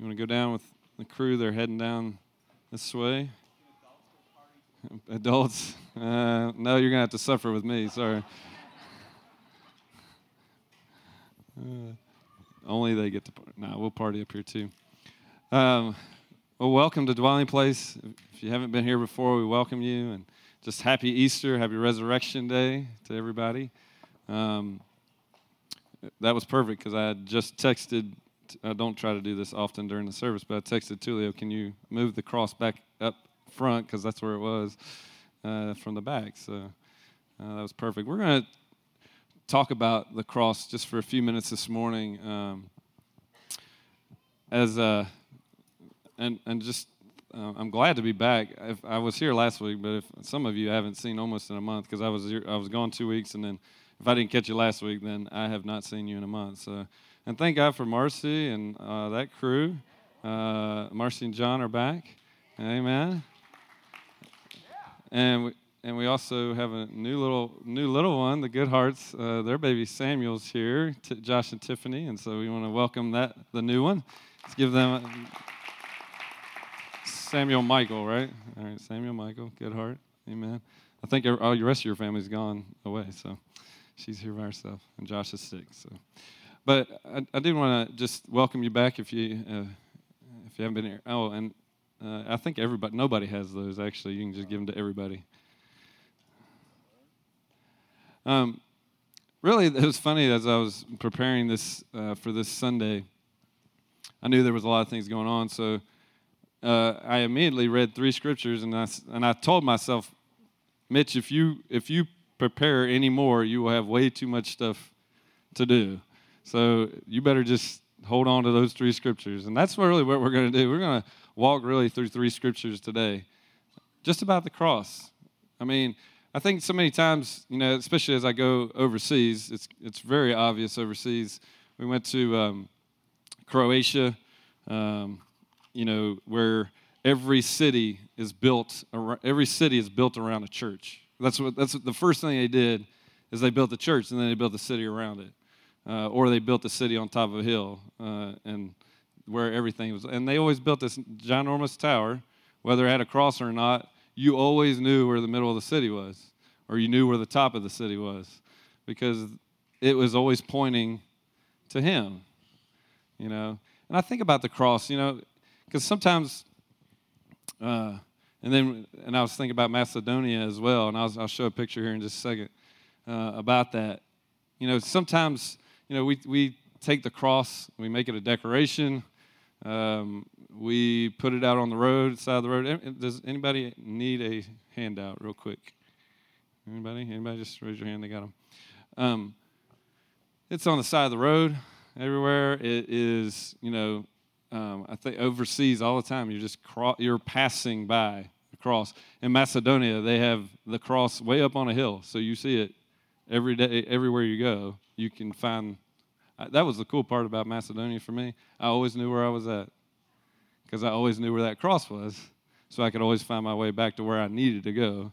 You want to go down with the crew? They're heading down this way. Adults? Uh, no, you're going to have to suffer with me. Sorry. Uh, only they get to party. No, we'll party up here too. Um, well, welcome to Dwelling Place. If you haven't been here before, we welcome you. And just happy Easter, happy Resurrection Day to everybody. Um, that was perfect because I had just texted. I don't try to do this often during the service, but I texted Tulio, "Can you move the cross back up front because that's where it was uh, from the back?" So uh, that was perfect. We're going to talk about the cross just for a few minutes this morning, um, as uh, and and just uh, I'm glad to be back. If, I was here last week, but if some of you haven't seen almost in a month because I was here, I was gone two weeks, and then if I didn't catch you last week, then I have not seen you in a month. So, and thank God for Marcy and uh, that crew. Uh, Marcy and John are back. Amen. And we, and we also have a new little new little one, the Good Hearts. Uh, their baby Samuel's here, T- Josh and Tiffany, and so we want to welcome that the new one. Let's give them Samuel Michael, right? All right, Samuel Michael, Good Heart. Amen. I think all the rest of your family's gone away, so she's here by herself, and Josh is sick. So, but I, I did want to just welcome you back if you uh, if you haven't been here. Oh, and uh, I think everybody, nobody has those actually. You can just give them to everybody. Um, really, it was funny as I was preparing this uh, for this Sunday. I knew there was a lot of things going on, so uh, I immediately read three scriptures, and I and I told myself, Mitch, if you if you prepare anymore, you will have way too much stuff to do. So you better just hold on to those three scriptures. And that's really what we're going to do. We're going to walk really through three scriptures today, just about the cross. I mean, I think so many times, you know, especially as I go overseas, it's, it's very obvious overseas. We went to um, Croatia, um, you know, where every city is built, around, every city is built around a church. That's what that's what the first thing they did is they built the church and then they built the city around it, uh, or they built the city on top of a hill uh, and where everything was. And they always built this ginormous tower, whether it had a cross or not. You always knew where the middle of the city was, or you knew where the top of the city was, because it was always pointing to Him. You know, and I think about the cross. You know, because sometimes. Uh, and then, and I was thinking about Macedonia as well, and I'll, I'll show a picture here in just a second uh, about that. You know, sometimes, you know, we, we take the cross, we make it a decoration, um, we put it out on the road, side of the road. Does anybody need a handout, real quick? Anybody? Anybody? Just raise your hand. They got them. Um, it's on the side of the road everywhere. It is, you know, um, I think overseas all the time. You're just cro- you're passing by the cross. In Macedonia, they have the cross way up on a hill, so you see it every day, everywhere you go. You can find. Uh, that was the cool part about Macedonia for me. I always knew where I was at because I always knew where that cross was, so I could always find my way back to where I needed to go.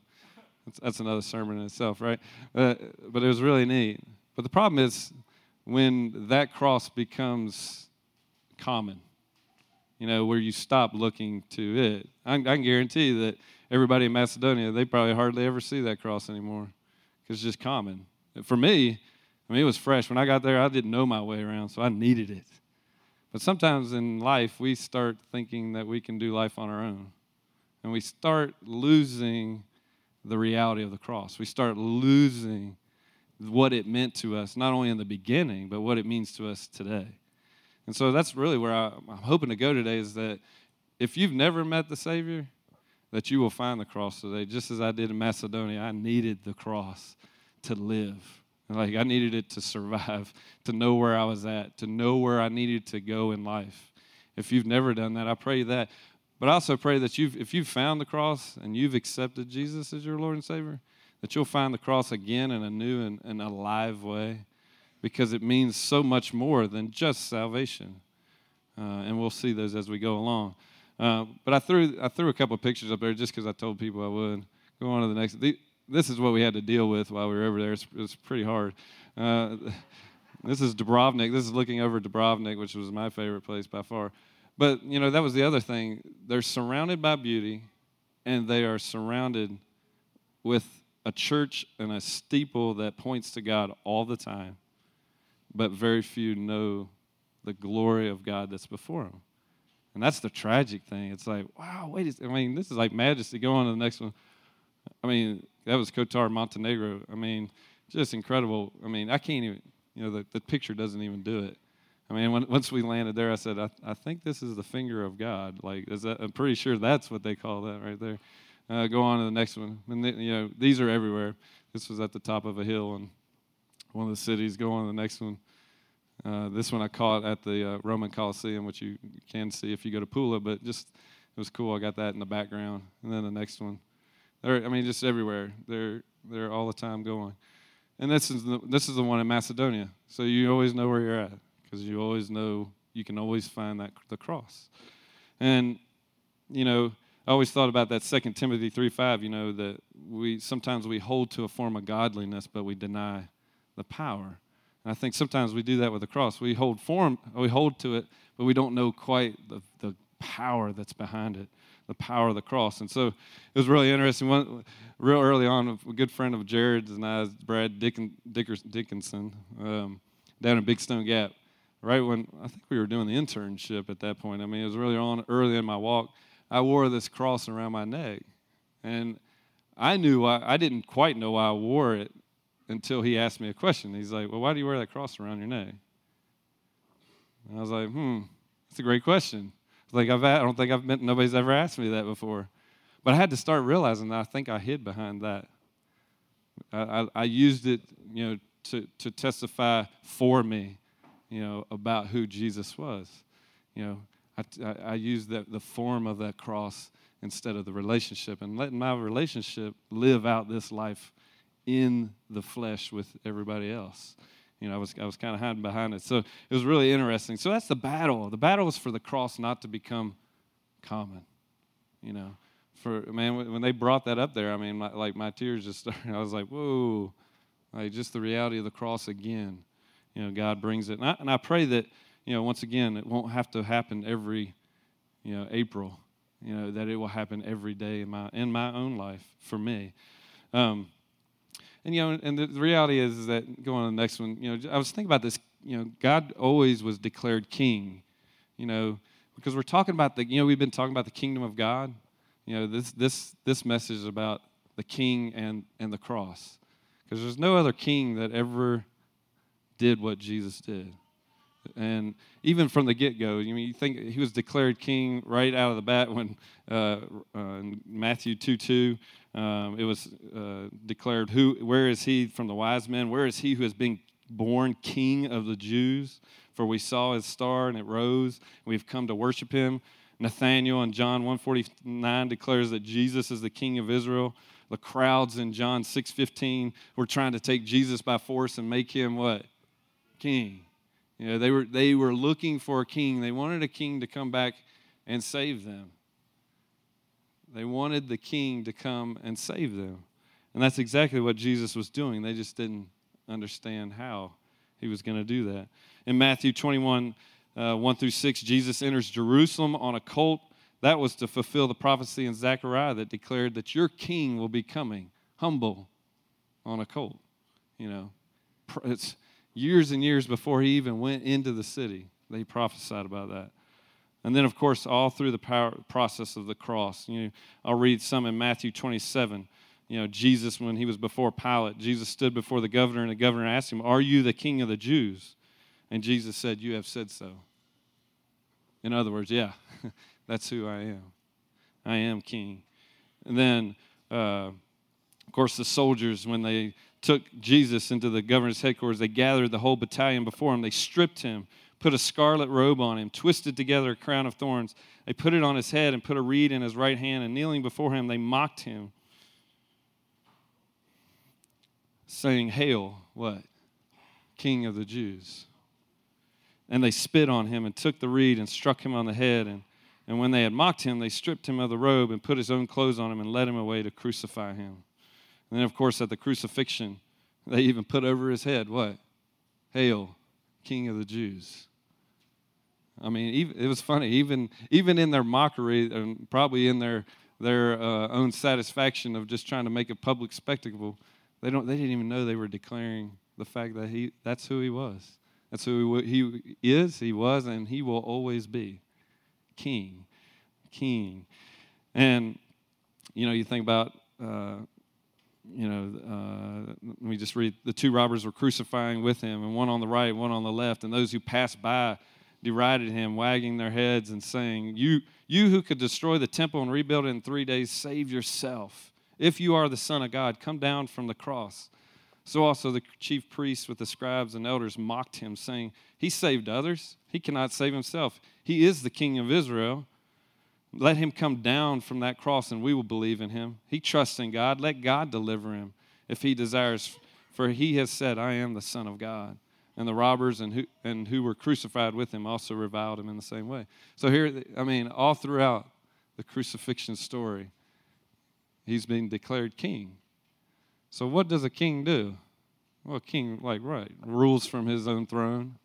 That's, that's another sermon in itself, right? Uh, but it was really neat. But the problem is when that cross becomes common you know, where you stop looking to it. I, I can guarantee that everybody in Macedonia, they probably hardly ever see that cross anymore because it's just common. For me, I mean, it was fresh. When I got there, I didn't know my way around, so I needed it. But sometimes in life, we start thinking that we can do life on our own. And we start losing the reality of the cross. We start losing what it meant to us, not only in the beginning, but what it means to us today. And so that's really where I, am hoping to go today is that if you've never met the Savior, that you will find the cross today. Just as I did in Macedonia, I needed the cross to live. Like I needed it to survive, to know where I was at, to know where I needed to go in life. If you've never done that, I pray that. But I also pray that you've, if you've found the cross and you've accepted Jesus as your Lord and Savior, that you'll find the cross again in a new and, and alive way because it means so much more than just salvation. Uh, and we'll see those as we go along. Uh, but I threw, I threw a couple pictures up there just because I told people I would. Go on to the next. The, this is what we had to deal with while we were over there. It's, it's pretty hard. Uh, this is Dubrovnik. This is looking over Dubrovnik, which was my favorite place by far. But, you know, that was the other thing. They're surrounded by beauty, and they are surrounded with a church and a steeple that points to God all the time, but very few know the glory of God that's before them. And that's the tragic thing. It's like, wow, wait, I mean, this is like majesty. Go on to the next one. I mean, that was Kotor Montenegro. I mean, just incredible. I mean, I can't even, you know, the, the picture doesn't even do it. I mean, when, once we landed there, I said, I, I think this is the finger of God. Like, that, I'm pretty sure that's what they call that right there. Uh, go on to the next one. And you know, these are everywhere. This was at the top of a hill in one of the cities. Go on to the next one. Uh, this one I caught at the uh, Roman Coliseum, which you can see if you go to Pula, but just it was cool. I got that in the background. And then the next one. I mean, just everywhere. They're, they're all the time going. And this is, the, this is the one in Macedonia. So you always know where you're at because you always know you can always find that the cross. And you know, I always thought about that Second Timothy three five. You know that we sometimes we hold to a form of godliness, but we deny the power. And I think sometimes we do that with the cross. We hold form, we hold to it, but we don't know quite the, the power that's behind it, the power of the cross. And so it was really interesting. One, real early on, a good friend of Jared's and I, Brad Dickon, Dickinson, um, down in Big Stone Gap right when I think we were doing the internship at that point. I mean, it was really on early in my walk. I wore this cross around my neck, and I knew I, I didn't quite know why I wore it until he asked me a question. He's like, "Well, why do you wear that cross around your neck?" And I was like, "Hmm, that's a great question." Like I've, I don't think I've met, nobody's ever asked me that before, but I had to start realizing that I think I hid behind that. I, I, I used it, you know, to to testify for me you know, about who Jesus was. You know, I, I, I use the, the form of that cross instead of the relationship and letting my relationship live out this life in the flesh with everybody else. You know, I was, I was kind of hiding behind it. So it was really interesting. So that's the battle. The battle was for the cross not to become common. You know, for, man, when they brought that up there, I mean, my, like my tears just started. I was like, whoa, like just the reality of the cross again you know, God brings it. And I, and I pray that, you know, once again, it won't have to happen every, you know, April. You know, that it will happen every day in my in my own life for me. Um, and you know, and the, reality is, is that going on the next one. You know, I was thinking about this. You know, God always was declared King. You know, because we're talking about the. You know, we've been talking about the kingdom of God. You know, this this this message is about the King and and the cross, because there's no other King that ever did what Jesus did. And even from the get go, you mean you think he was declared king right out of the bat when uh, uh, Matthew 2 2, um, it was uh, declared, who, Where is he from the wise men? Where is he who has been born king of the Jews? For we saw his star and it rose, we've come to worship him. Nathaniel in John 149 declares that Jesus is the king of Israel. The crowds in John 6:15 were trying to take Jesus by force and make him what? king. You know, they were, they were looking for a king. They wanted a king to come back and save them. They wanted the king to come and save them. And that's exactly what Jesus was doing. They just didn't understand how he was going to do that. In Matthew 21, uh, 1 through 6, Jesus enters Jerusalem on a colt. That was to fulfill the prophecy in Zechariah that declared that your king will be coming humble on a colt. You know, it's years and years before he even went into the city. They prophesied about that. And then, of course, all through the power, process of the cross. You know, I'll read some in Matthew 27. You know, Jesus, when he was before Pilate, Jesus stood before the governor, and the governor asked him, Are you the king of the Jews? And Jesus said, You have said so. In other words, yeah, that's who I am. I am king. And then, uh, of course, the soldiers, when they took Jesus into the governor's headquarters. They gathered the whole battalion before him. They stripped him, put a scarlet robe on him, twisted together a crown of thorns. They put it on his head and put a reed in his right hand, and kneeling before him, they mocked him, saying, Hail, what? King of the Jews. And they spit on him and took the reed and struck him on the head. And, and when they had mocked him, they stripped him of the robe and put his own clothes on him and led him away to crucify him. And then, of course, at the crucifixion, they even put over his head what? Hail, King of the Jews. I mean, it was funny. Even even in their mockery and probably in their their uh, own satisfaction of just trying to make a public spectacle, they don't. They didn't even know they were declaring the fact that he that's who he was. That's who he, he is. He was, and he will always be, King, King. And you know, you think about. Uh, you know, uh, let me just read. The two robbers were crucifying with him, and one on the right, one on the left. And those who passed by derided him, wagging their heads and saying, You, you who could destroy the temple and rebuild it in three days, save yourself. If you are the Son of God, come down from the cross. So also the chief priests with the scribes and elders mocked him, saying, He saved others. He cannot save himself. He is the King of Israel. Let him come down from that cross and we will believe in him. He trusts in God. Let God deliver him if he desires, for he has said, I am the Son of God. And the robbers and who, and who were crucified with him also reviled him in the same way. So here, I mean, all throughout the crucifixion story, he's being declared king. So what does a king do? Well, a king, like, right, rules from his own throne,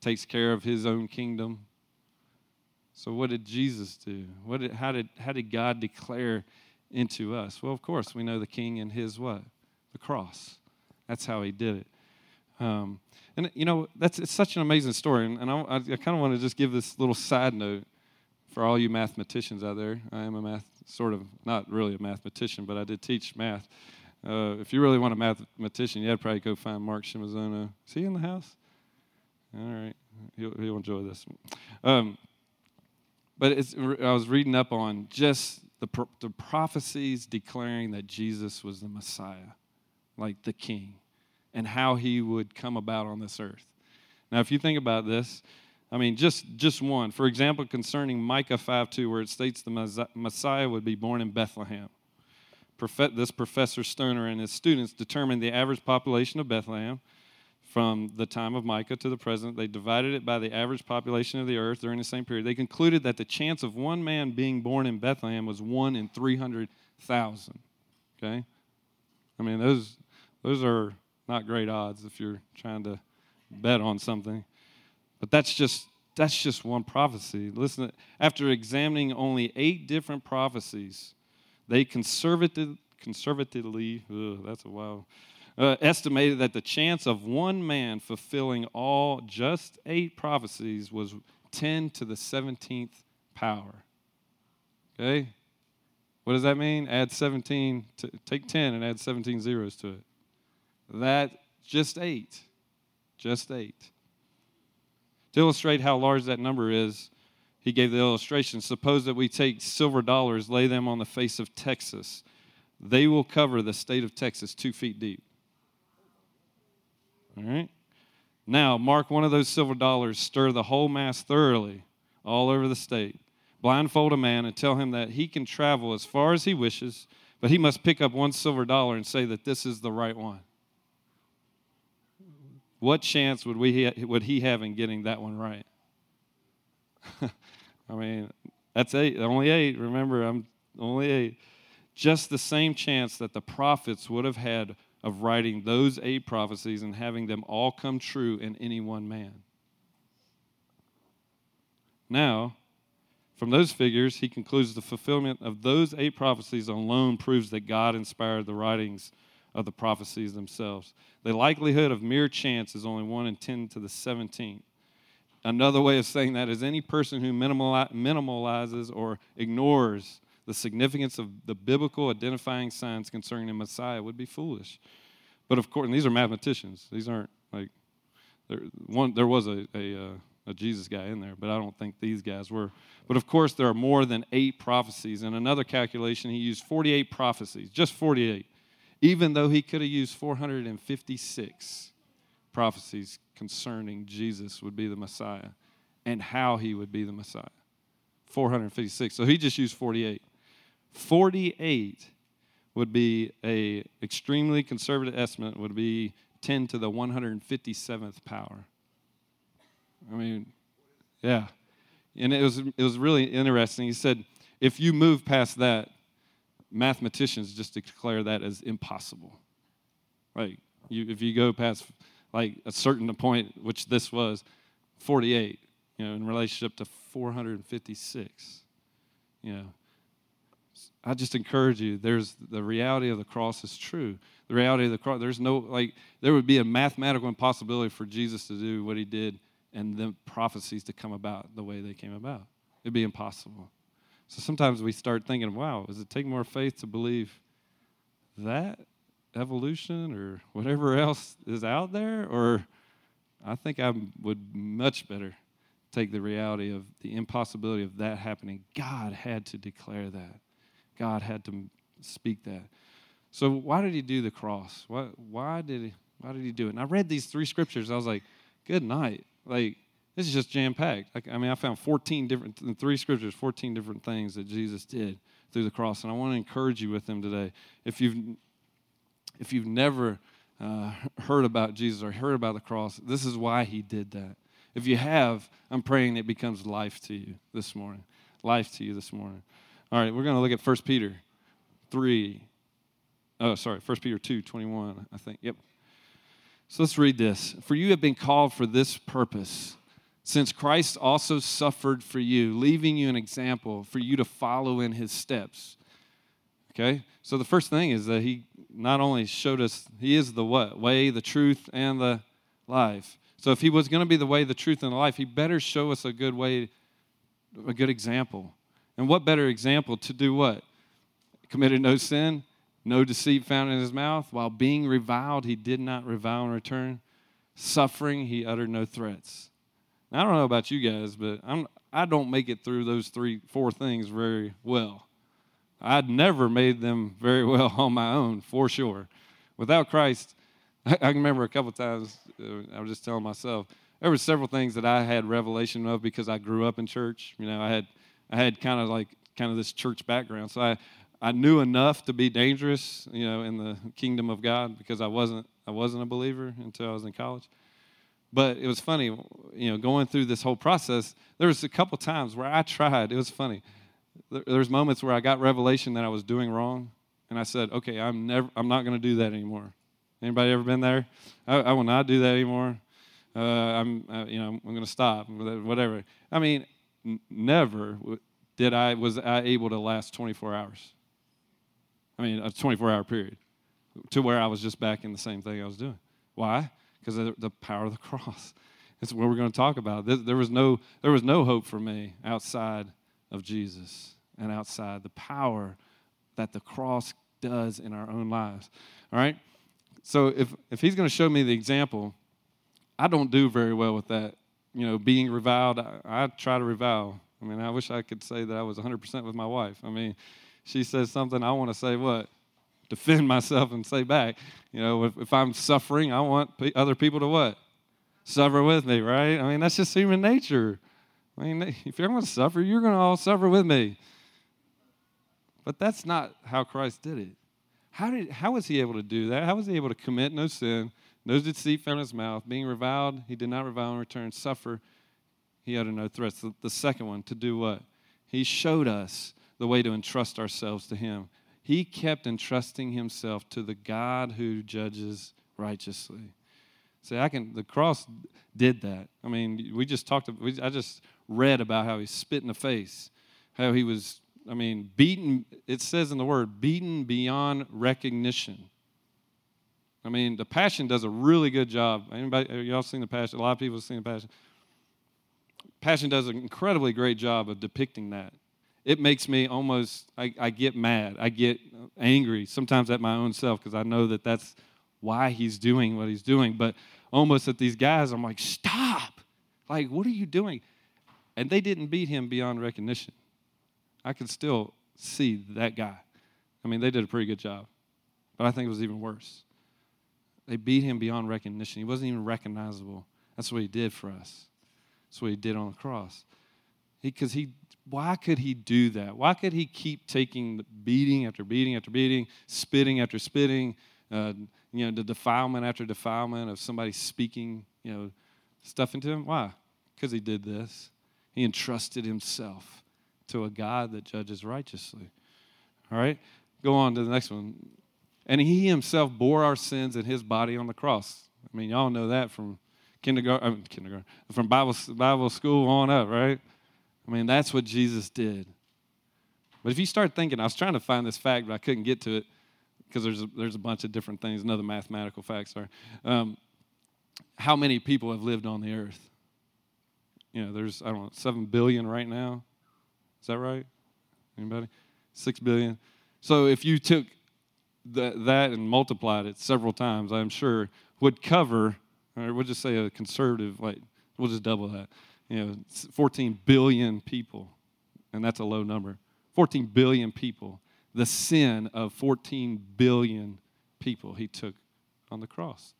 takes care of his own kingdom, so what did Jesus do? What did, how, did, how did God declare into us? Well, of course, we know the king and his what? The cross. That's how he did it. Um, and, you know, that's it's such an amazing story. And, and I, I, kind of want to just give this little side note for all you mathematicians out there. I am a math, sort of, not really a mathematician, but I did teach math. Uh, if you really want a mathematician, you had to probably go find Mark Shimazona. Is he in the house? All right. He'll, he'll enjoy this. Um, but I was reading up on just the, the prophecies declaring that Jesus was the Messiah, like the King, and how he would come about on this earth. Now, if you think about this, I mean, just, just one. For example, concerning Micah 5 2, where it states the Messiah would be born in Bethlehem. This Professor Stoner and his students determined the average population of Bethlehem from the time of Micah to the present. They divided it by the average population of the earth during the same period. They concluded that the chance of one man being born in Bethlehem was one in 300,000. Okay? I mean, those, those are not great odds if you're trying to bet on something. But that's just that's just one prophecy. Listen, after examining only eight different prophecies, they conservative, conservatively, ugh, that's a wild, uh, estimated that the chance of one man fulfilling all just eight prophecies was 10 to the 17th power. Okay? What does that mean? Add 17, to, take 10 and add 17 zeros to it. That, just eight. Just eight. To illustrate how large that number is, he gave the illustration. Suppose that we take silver dollars, lay them on the face of Texas. They will cover the state of Texas two feet deep. All right? Now, mark one of those silver dollars, stir the whole mass thoroughly all over the state. Blindfold a man and tell him that he can travel as far as he wishes, but he must pick up one silver dollar and say that this is the right one. What chance would, we, would he have in getting that one right? I mean, that's eight, only eight. Remember, I'm only eight. Just the same chance that the prophets would have had of writing those eight prophecies and having them all come true in any one man. Now, from those figures, he concludes the fulfillment of those eight prophecies alone proves that God inspired the writings of the prophecies themselves. The likelihood of mere chance is only 1 in 10 to the 17th. Another way of saying that is any person who minimalizes or ignores the significance of the biblical identifying signs concerning the Messiah would be foolish. But of course, and these are mathematicians. These aren't like there. One there was a a, uh, a Jesus guy in there, but I don't think these guys were. But of course, there are more than eight prophecies. In another calculation, he used 48 prophecies, just 48, even though he could have used 456 prophecies concerning Jesus would be the Messiah and how he would be the Messiah. 456. So he just used 48. 48 would be a extremely conservative estimate would be 10 to the 157th power. I mean, yeah. And it was it was really interesting. He said if you move past that, mathematicians just declare that as impossible. Right? you, if you go past like a certain point, which this was 48, you know, in relationship to 456. You know, I just encourage you. There's the reality of the cross is true. The reality of the cross. There's no like there would be a mathematical impossibility for Jesus to do what he did and the prophecies to come about the way they came about. It'd be impossible. So sometimes we start thinking, wow, does it take more faith to believe that evolution or whatever else is out there? Or I think I would much better take the reality of the impossibility of that happening. God had to declare that. God had to speak that. So why did he do the cross? Why, why did he why did he do it? And I read these three scriptures. I was like, good night. Like this is just jam packed. I mean, I found 14 different in three scriptures, 14 different things that Jesus did through the cross, and I want to encourage you with them today. If you've if you've never uh, heard about Jesus or heard about the cross, this is why he did that. If you have, I'm praying it becomes life to you this morning. Life to you this morning. All right, we're going to look at 1 Peter 3. Oh, sorry, 1 Peter 2, 21, I think. Yep. So let's read this. For you have been called for this purpose, since Christ also suffered for you, leaving you an example for you to follow in his steps. Okay? So the first thing is that he not only showed us, he is the what? Way, the truth, and the life. So if he was going to be the way, the truth, and the life, he better show us a good way, a good example. And what better example to do what? Committed no sin, no deceit found in his mouth. While being reviled, he did not revile in return. Suffering, he uttered no threats. Now, I don't know about you guys, but I'm, I don't make it through those three, four things very well. I'd never made them very well on my own, for sure. Without Christ, I, I remember a couple times, uh, I was just telling myself, there were several things that I had revelation of because I grew up in church. You know, I had I had kind of like kind of this church background, so I I knew enough to be dangerous, you know, in the kingdom of God because I wasn't I wasn't a believer until I was in college. But it was funny, you know, going through this whole process. There was a couple times where I tried. It was funny. There was moments where I got revelation that I was doing wrong, and I said, "Okay, I'm never, I'm not going to do that anymore." Anybody ever been there? I, I will not do that anymore. Uh, I'm, uh, you know, I'm going to stop. Whatever. I mean, n- never did I was I able to last 24 hours. I mean, a 24 hour period to where I was just back in the same thing I was doing. Why? Because of the power of the cross. That's what we're going to talk about. There was no, there was no hope for me outside of Jesus and outside the power that the cross does in our own lives. All right? So if, if he's going to show me the example, I don't do very well with that. You know, being reviled, I, I try to revile. I mean, I wish I could say that I was 100% with my wife. I mean, she says something, I want to say what? Defend myself and say back. You know, if, if I'm suffering, I want other people to what? Suffer with me, right? I mean, that's just human nature. I mean, if you're going to suffer, you're going to all suffer with me. But that's not how Christ did it. How, did, how was he able to do that? How was he able to commit no sin, no deceit found his mouth, being reviled, he did not revile in return, suffer, he uttered no threats. The, the second one, to do what? He showed us the way to entrust ourselves to him. He kept entrusting himself to the God who judges righteously. See, I can. The cross did that. I mean, we just talked. We, I just read about how he spit in the face, how he was I mean, beaten, it says in the word, beaten beyond recognition. I mean, the Passion does a really good job. Anybody, y'all seen the Passion? A lot of people have seen the Passion. Passion does an incredibly great job of depicting that. It makes me almost, I, I get mad. I get angry sometimes at my own self because I know that that's why he's doing what he's doing. But almost at these guys, I'm like, stop. Like, what are you doing? And they didn't beat him beyond recognition. I could still see that guy. I mean, they did a pretty good job, but I think it was even worse. They beat him beyond recognition. He wasn't even recognizable. That's what he did for us. That's what he did on the cross. Because he, he, why could he do that? Why could he keep taking beating after beating after beating, spitting after spitting, uh, you know, the defilement after defilement of somebody speaking, you know, stuff into him? Why? Because he did this. He entrusted himself to a God that judges righteously. All right? Go on to the next one. And he himself bore our sins in his body on the cross. I mean, y'all know that from kindergarten, I mean, kindergarten, from Bible, Bible school on up, right? I mean, that's what Jesus did. But if you start thinking, I was trying to find this fact, but I couldn't get to it because there's a, there's a bunch of different things, another mathematical facts are. Um, how many people have lived on the earth? You know, there's, I don't know, 7 billion right now. Is that right? Anybody? 6 billion. So if you took the, that and multiplied it several times, I'm sure would cover, or we'll just say a conservative, like, we'll just double that. You know, 14 billion people, and that's a low number. 14 billion people. The sin of 14 billion people he took on the cross.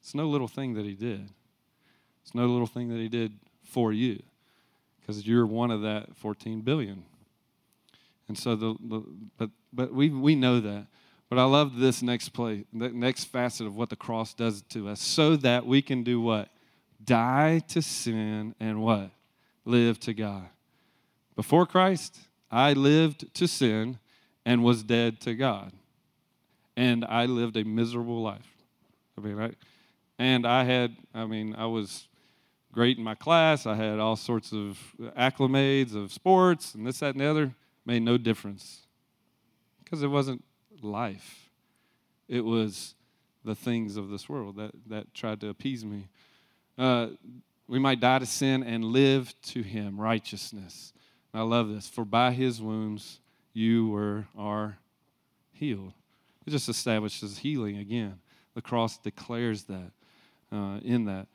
It's no little thing that he did. It's no little thing that he did for you because you're one of that 14 billion. And so the, the but but we we know that. But I love this next play, the next facet of what the cross does to us, so that we can do what? Die to sin and what? Live to God. Before Christ, I lived to sin and was dead to God. And I lived a miserable life. I mean, I, and I had, I mean, I was great in my class. I had all sorts of acclimates of sports and this, that, and the other. Made no difference because it wasn't life. It was the things of this world that, that tried to appease me. Uh, we might die to sin and live to Him, righteousness. I love this. For by His wounds you were are healed. It just establishes healing again. The cross declares that uh, in that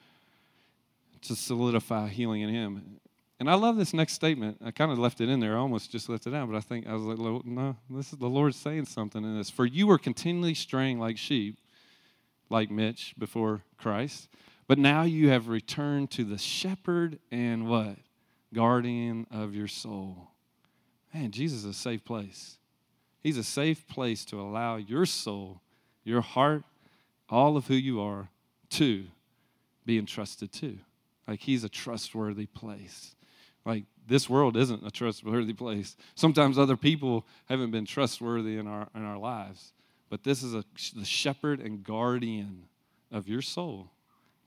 to solidify healing in Him. And I love this next statement. I kind of left it in there. I almost just left it out, but I think I was like, no, this is the Lord saying something in this. For you were continually straying like sheep, like Mitch before Christ, but now you have returned to the shepherd and what? Guardian of your soul. Man, Jesus is a safe place. He's a safe place to allow your soul, your heart, all of who you are to be entrusted to. Like he's a trustworthy place. Like this world isn't a trustworthy place. Sometimes other people haven't been trustworthy in our in our lives, but this is a the shepherd and guardian of your soul.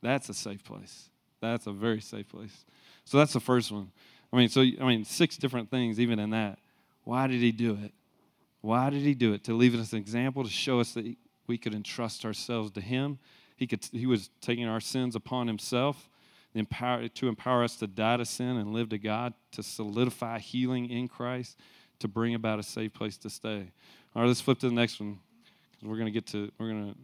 That's a safe place. That's a very safe place. So that's the first one. I mean, so I mean, six different things even in that. Why did he do it? Why did he do it? To leave us an example, to show us that we could entrust ourselves to him. He could. He was taking our sins upon himself empower, to empower us to die to sin and live to God, to solidify healing in Christ, to bring about a safe place to stay. All right, let's flip to the next one because we're going to get to, we're going to,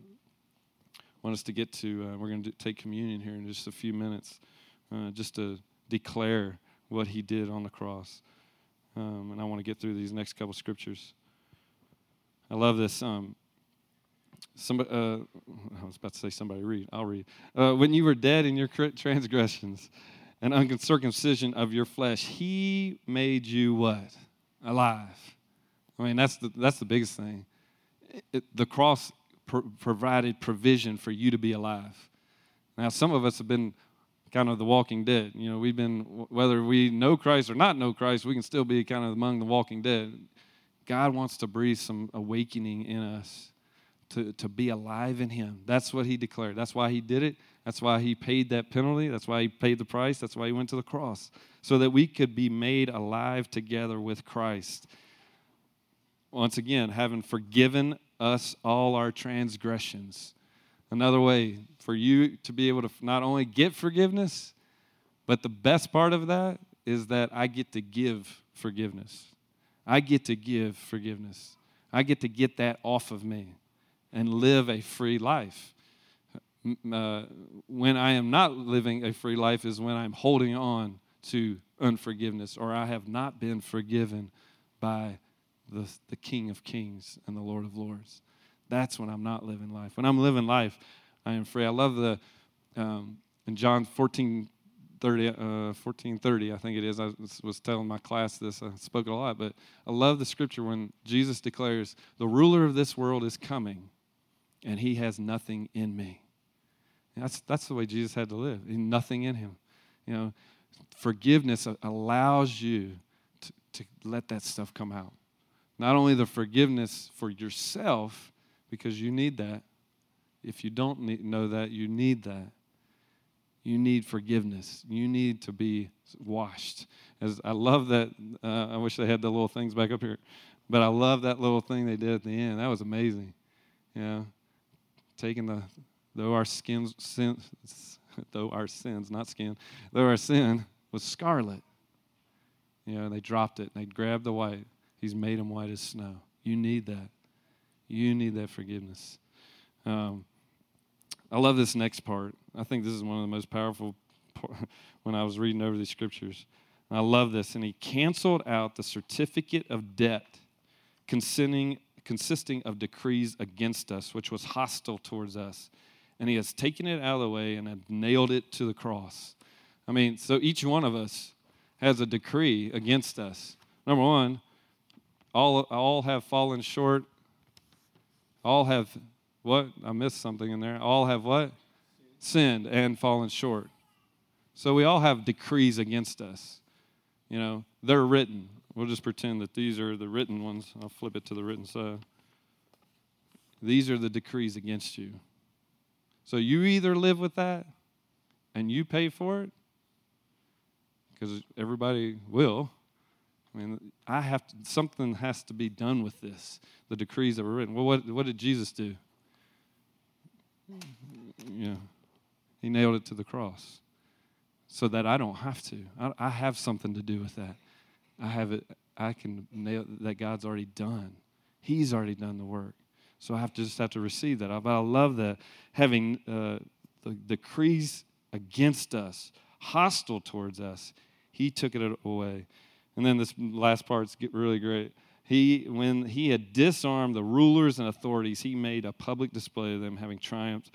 want us to get to, uh, we're going to take communion here in just a few minutes, uh, just to declare what he did on the cross. Um, and I want to get through these next couple scriptures. I love this. Um, Somebody, uh, I was about to say somebody read. I'll read. Uh, when you were dead in your transgressions and uncircumcision of your flesh, He made you what? Alive. I mean, that's the that's the biggest thing. It, the cross provided provision for you to be alive. Now, some of us have been kind of the walking dead. You know, we've been whether we know Christ or not know Christ, we can still be kind of among the walking dead. God wants to breathe some awakening in us to, to be alive in Him. That's what He declared. That's why He did it. That's why He paid that penalty. That's why He paid the price. That's why He went to the cross, so that we could be made alive together with Christ. Once again, having forgiven us all our transgressions. Another way for you to be able to not only get forgiveness, but the best part of that is that I get to give forgiveness. I get to give forgiveness. I get to get that off of me and live a free life. Uh, when I am not living a free life is when I'm holding on to unforgiveness or I have not been forgiven by the, the King of Kings and the Lord of Lords. That's when I'm not living life. When I'm living life, I am free. I love the, um, in John 14, 30, uh, 1430, I think it is. I was telling my class this. I spoke a lot, but I love the scripture when Jesus declares, The ruler of this world is coming, and he has nothing in me. That's, that's the way Jesus had to live. Nothing in him. You know, forgiveness allows you to, to let that stuff come out. Not only the forgiveness for yourself, because you need that. If you don't need, know that, you need that. You need forgiveness. You need to be washed. As I love that. Uh, I wish they had the little things back up here, but I love that little thing they did at the end. That was amazing. You know, taking the though our skins sins, though our sins not skin though our sin was scarlet. You know, they dropped it and they grabbed the white. He's made them white as snow. You need that. You need that forgiveness. Um, I love this next part. I think this is one of the most powerful when I was reading over these scriptures. I love this. And he canceled out the certificate of debt consisting, consisting of decrees against us, which was hostile towards us. And he has taken it out of the way and had nailed it to the cross. I mean, so each one of us has a decree against us. Number one, all, all have fallen short. All have what? I missed something in there. All have what? Sinned and fallen short. So we all have decrees against us. You know, they're written. We'll just pretend that these are the written ones. I'll flip it to the written side. These are the decrees against you. So you either live with that and you pay for it, because everybody will. I mean, I have to, something has to be done with this, the decrees that were written. Well, what, what did Jesus do? Know, he nailed it to the cross so that I don't have to. I, I have something to do with that. I have it, I can nail that God's already done. He's already done the work. So I have to just have to receive that. But I love that having uh, the decrees against us, hostile towards us, he took it away. And then this last part's really great. He, when he had disarmed the rulers and authorities, he made a public display of them, having triumphed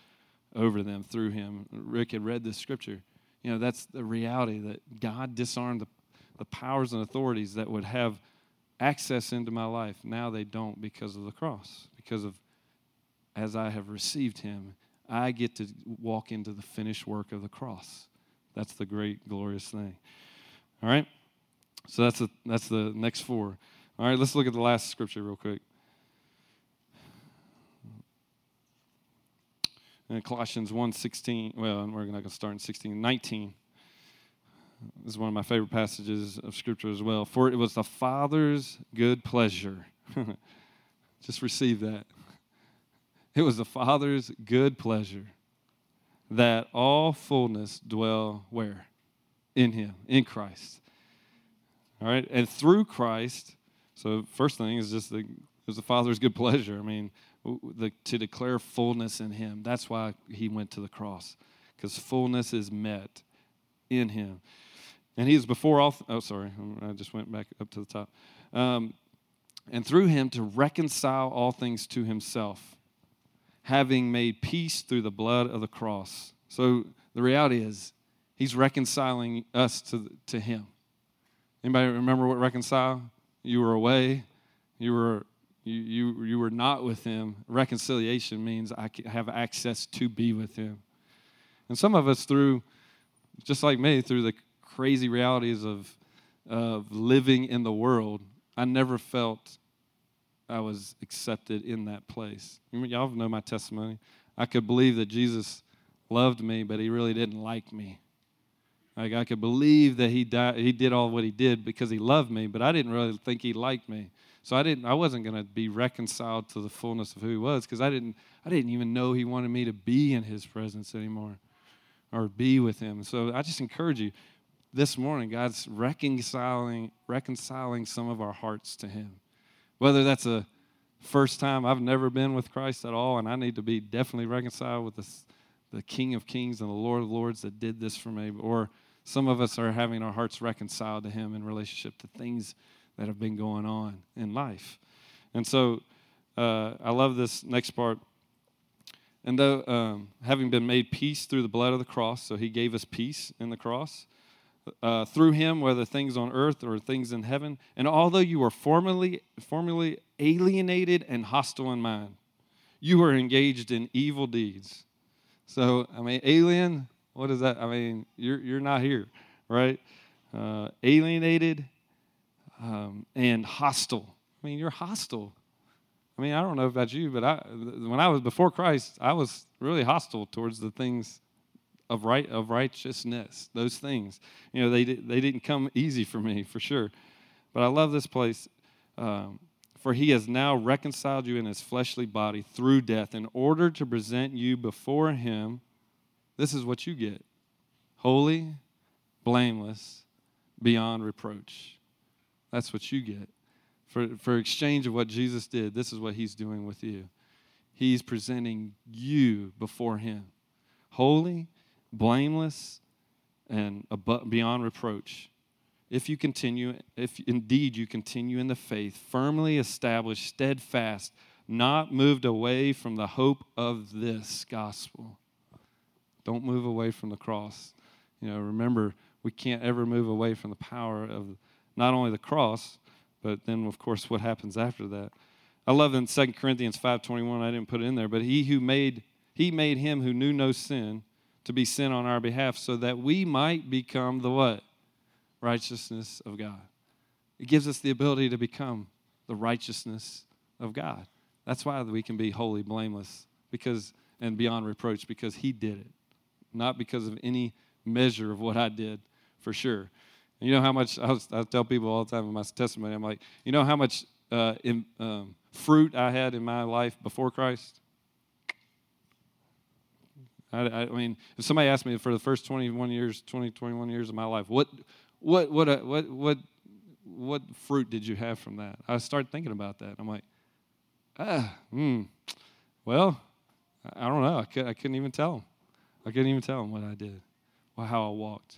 over them through him. Rick had read this scripture. You know, that's the reality that God disarmed the, the powers and authorities that would have access into my life. Now they don't because of the cross, because of as I have received him, I get to walk into the finished work of the cross. That's the great, glorious thing. All right? So that's the, that's the next four. All right, let's look at the last scripture real quick. In Colossians 1 16, well, we're not going to start in 16, 19. This is one of my favorite passages of Scripture as well. For it was the Father's good pleasure. Just receive that. It was the Father's good pleasure that all fullness dwell where? In Him, in Christ. All right? And through Christ, so first thing is just the, was the Father's good pleasure. I mean, the, to declare fullness in him. That's why he went to the cross, because fullness is met in him. And he is before all, th- oh, sorry, I just went back up to the top. Um, and through him to reconcile all things to himself, having made peace through the blood of the cross. So the reality is, he's reconciling us to, to him. Anybody remember what reconcile? You were away, you were you, you, you were not with him. Reconciliation means I have access to be with him. And some of us, through, just like me, through the crazy realities of, of living in the world, I never felt I was accepted in that place. Y'all know my testimony. I could believe that Jesus loved me, but he really didn't like me. Like I could believe that he died, he did all what he did because he loved me, but I didn't really think he liked me. So I didn't I wasn't going to be reconciled to the fullness of who he was because I didn't I didn't even know he wanted me to be in his presence anymore or be with him. So I just encourage you this morning God's reconciling reconciling some of our hearts to him. Whether that's a first time I've never been with Christ at all and I need to be definitely reconciled with the, the King of Kings and the Lord of Lords that did this for me or some of us are having our hearts reconciled to him in relationship to things that have been going on in life. And so uh, I love this next part. And though um, having been made peace through the blood of the cross, so he gave us peace in the cross, uh, through him, whether things on earth or things in heaven. And although you were formerly, formerly alienated and hostile in mind, you were engaged in evil deeds. So, I mean, alien, what is that? I mean, you're, you're not here, right? Uh, alienated um, and hostile. I mean, you're hostile. I mean, I don't know about you, but I, when I was before Christ, I was really hostile towards the things of right of righteousness. Those things, you know, they they didn't come easy for me for sure. But I love this place. Um, for he has now reconciled you in his fleshly body through death in order to present you before him. This is what you get holy, blameless, beyond reproach. That's what you get. For, for exchange of what Jesus did, this is what he's doing with you. He's presenting you before him holy, blameless, and beyond reproach if you continue, if indeed you continue in the faith, firmly established, steadfast, not moved away from the hope of this gospel. Don't move away from the cross. You know, remember, we can't ever move away from the power of not only the cross, but then of course what happens after that. I love in 2 Corinthians 5:21, I didn't put it in there, but he who made he made him who knew no sin to be sin on our behalf so that we might become the what? righteousness of God. It gives us the ability to become the righteousness of God. That's why we can be holy, blameless, because and beyond reproach, because He did it, not because of any measure of what I did, for sure. And you know how much I, was, I, tell people all the time in my testimony. I'm like, you know how much uh, in, um, fruit I had in my life before Christ. I, I, mean, if somebody asked me for the first 21 years, 20, 21 years of my life, what what, what, uh, what, what, what fruit did you have from that? I start thinking about that. I'm like, ah, hmm, well, I don't know. I, could, I couldn't even tell. I couldn't even tell him what I did, or how I walked,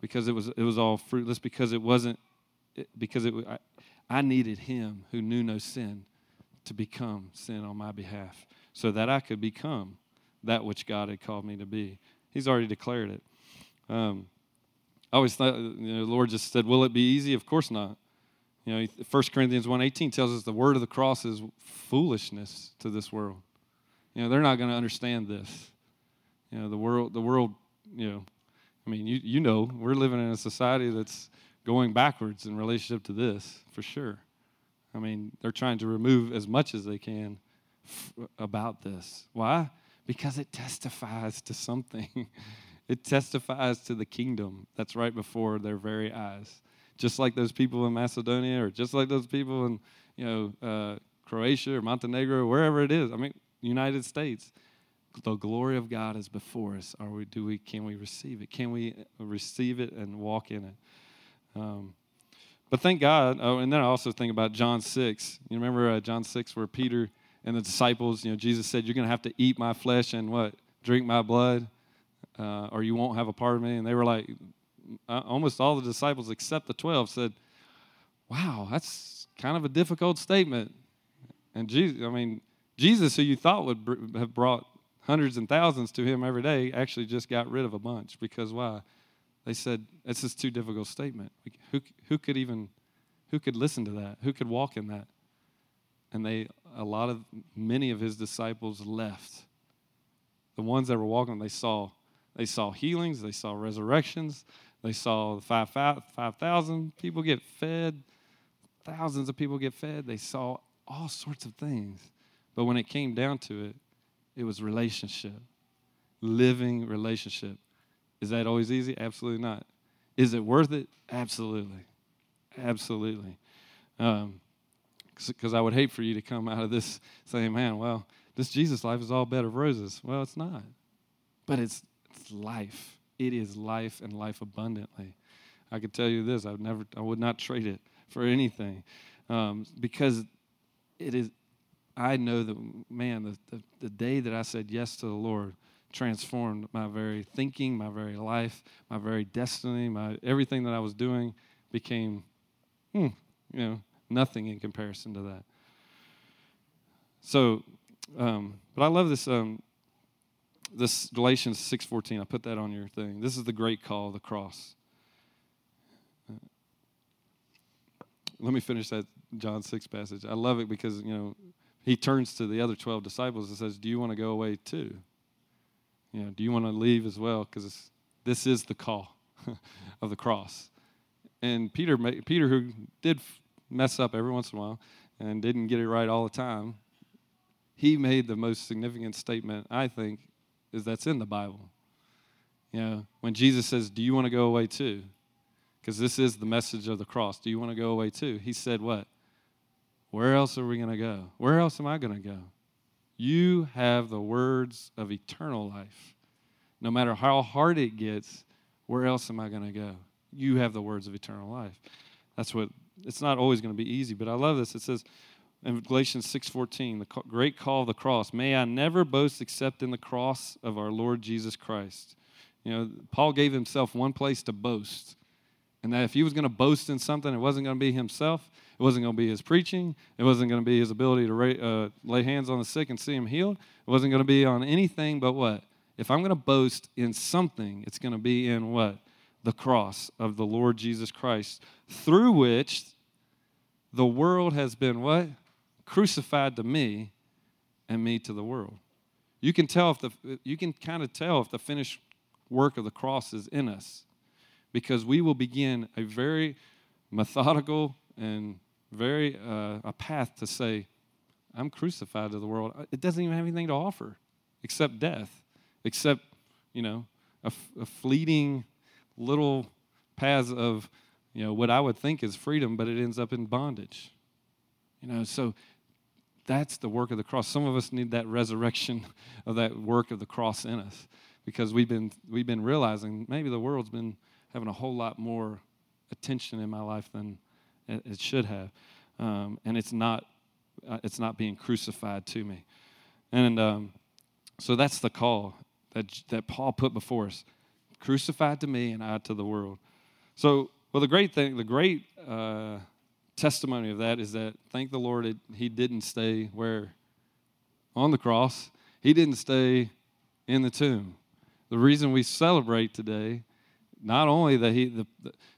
because it was it was all fruitless. Because it wasn't, it, because it I, I needed Him who knew no sin to become sin on my behalf, so that I could become that which God had called me to be. He's already declared it. Um, I always thought, you know, the Lord just said, Will it be easy? Of course not. You know, 1 Corinthians 1.18 tells us the word of the cross is foolishness to this world. You know, they're not going to understand this. You know, the world, the world, you know, I mean, you, you know, we're living in a society that's going backwards in relationship to this, for sure. I mean, they're trying to remove as much as they can f- about this. Why? Because it testifies to something. It testifies to the kingdom that's right before their very eyes. Just like those people in Macedonia, or just like those people in, you know, uh, Croatia or Montenegro, or wherever it is. I mean, United States. The glory of God is before us. Are we? Do we? Can we receive it? Can we receive it and walk in it? Um, but thank God. Oh, and then I also think about John six. You remember uh, John six, where Peter and the disciples, you know, Jesus said, "You're going to have to eat my flesh and what? Drink my blood." uh, or you won't have a part of me. And they were like, uh, almost all the disciples except the 12 said, wow, that's kind of a difficult statement. And Jesus, I mean, Jesus, who you thought would br- have brought hundreds and thousands to him every day, actually just got rid of a bunch. Because why? They said, it's just too difficult statement. Who, who could even, who could listen to that? Who could walk in that? And they, a lot of, many of his disciples left. The ones that were walking, they saw they saw healings, they saw resurrections, they saw 5,000 5, people get fed, thousands of people get fed. They saw all sorts of things. But when it came down to it, it was relationship, living relationship. Is that always easy? Absolutely not. Is it worth it? Absolutely. Absolutely. Because um, I would hate for you to come out of this saying, man, well, this Jesus life is all bed of roses. Well, it's not. But it's it's life. It is life and life abundantly. I could tell you this: I would never, I would not trade it for anything, um, because it is. I know that, man, the, the, the day that I said yes to the Lord transformed my very thinking, my very life, my very destiny, my everything that I was doing became, hmm, you know, nothing in comparison to that. So, um, but I love this. Um, this Galatians 6:14. I put that on your thing. This is the great call of the cross. Let me finish that John 6 passage. I love it because, you know, he turns to the other 12 disciples and says, "Do you want to go away too? You know, do you want to leave as well because this is the call of the cross." And Peter Peter who did mess up every once in a while and didn't get it right all the time, he made the most significant statement, I think, is that's in the Bible. You know, when Jesus says, Do you want to go away too? Because this is the message of the cross. Do you want to go away too? He said, What? Where else are we going to go? Where else am I going to go? You have the words of eternal life. No matter how hard it gets, where else am I going to go? You have the words of eternal life. That's what it's not always going to be easy, but I love this. It says in Galatians 6:14, the great call of the cross, may I never boast except in the cross of our Lord Jesus Christ. You know, Paul gave himself one place to boast. And that if he was going to boast in something, it wasn't going to be himself. It wasn't going to be his preaching. It wasn't going to be his ability to uh, lay hands on the sick and see him healed. It wasn't going to be on anything but what? If I'm going to boast in something, it's going to be in what? The cross of the Lord Jesus Christ, through which the world has been what? Crucified to me and me to the world. You can tell if the you can kind of tell if the finished work of the cross is in us because we will begin a very methodical and very uh, a path to say, I'm crucified to the world. It doesn't even have anything to offer except death, except, you know, a, a fleeting little paths of, you know, what I would think is freedom, but it ends up in bondage. You know, so that's the work of the cross. Some of us need that resurrection of that work of the cross in us because we've been we've been realizing maybe the world's been having a whole lot more attention in my life than it, should have, um, and it's not uh, it's not being crucified to me, and um, so that's the call that that Paul put before us: crucified to me and I to the world. So, well, the great thing, the great uh, testimony of that is that thank the Lord it, he didn't stay where on the cross. He didn't stay in the tomb. The reason we celebrate today not only that he the,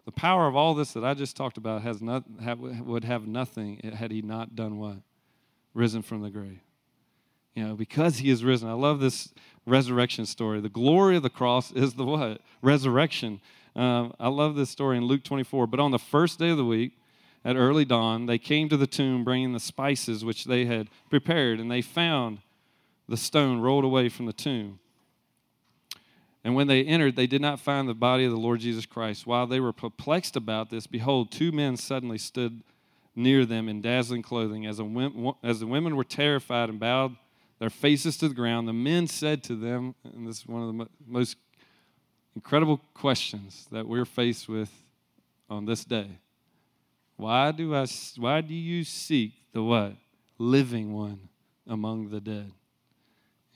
the power of all this that I just talked about has not have, would have nothing had he not done what risen from the grave. You know, because he is risen. I love this resurrection story. The glory of the cross is the what resurrection. Um, I love this story in Luke 24. But on the first day of the week, at early dawn, they came to the tomb bringing the spices which they had prepared, and they found the stone rolled away from the tomb. And when they entered, they did not find the body of the Lord Jesus Christ. While they were perplexed about this, behold, two men suddenly stood near them in dazzling clothing. As, a, as the women were terrified and bowed their faces to the ground, the men said to them, and this is one of the most incredible questions that we're faced with on this day. Why do I why do you seek the what? Living one among the dead.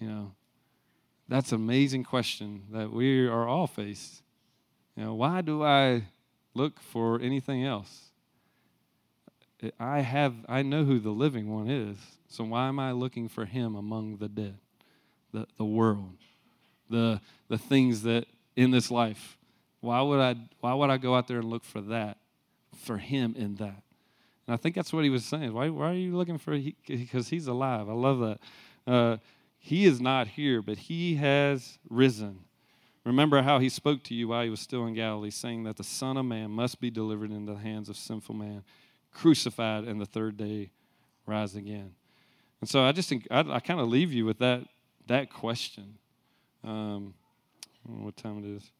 You know, that's an amazing question that we are all faced. You know, why do I look for anything else? I have I know who the living one is. So why am I looking for him among the dead? The the world. The the things that in this life. Why would I why would I go out there and look for that? For him in that. And I think that's what he was saying. Why, why are you looking for he, because he's alive. I love that. Uh, he is not here, but he has risen. Remember how he spoke to you while he was still in Galilee, saying that the Son of Man must be delivered into the hands of sinful man, crucified, and the third day rise again. And so I just think I, I kind of leave you with that that question. Um, what time it is?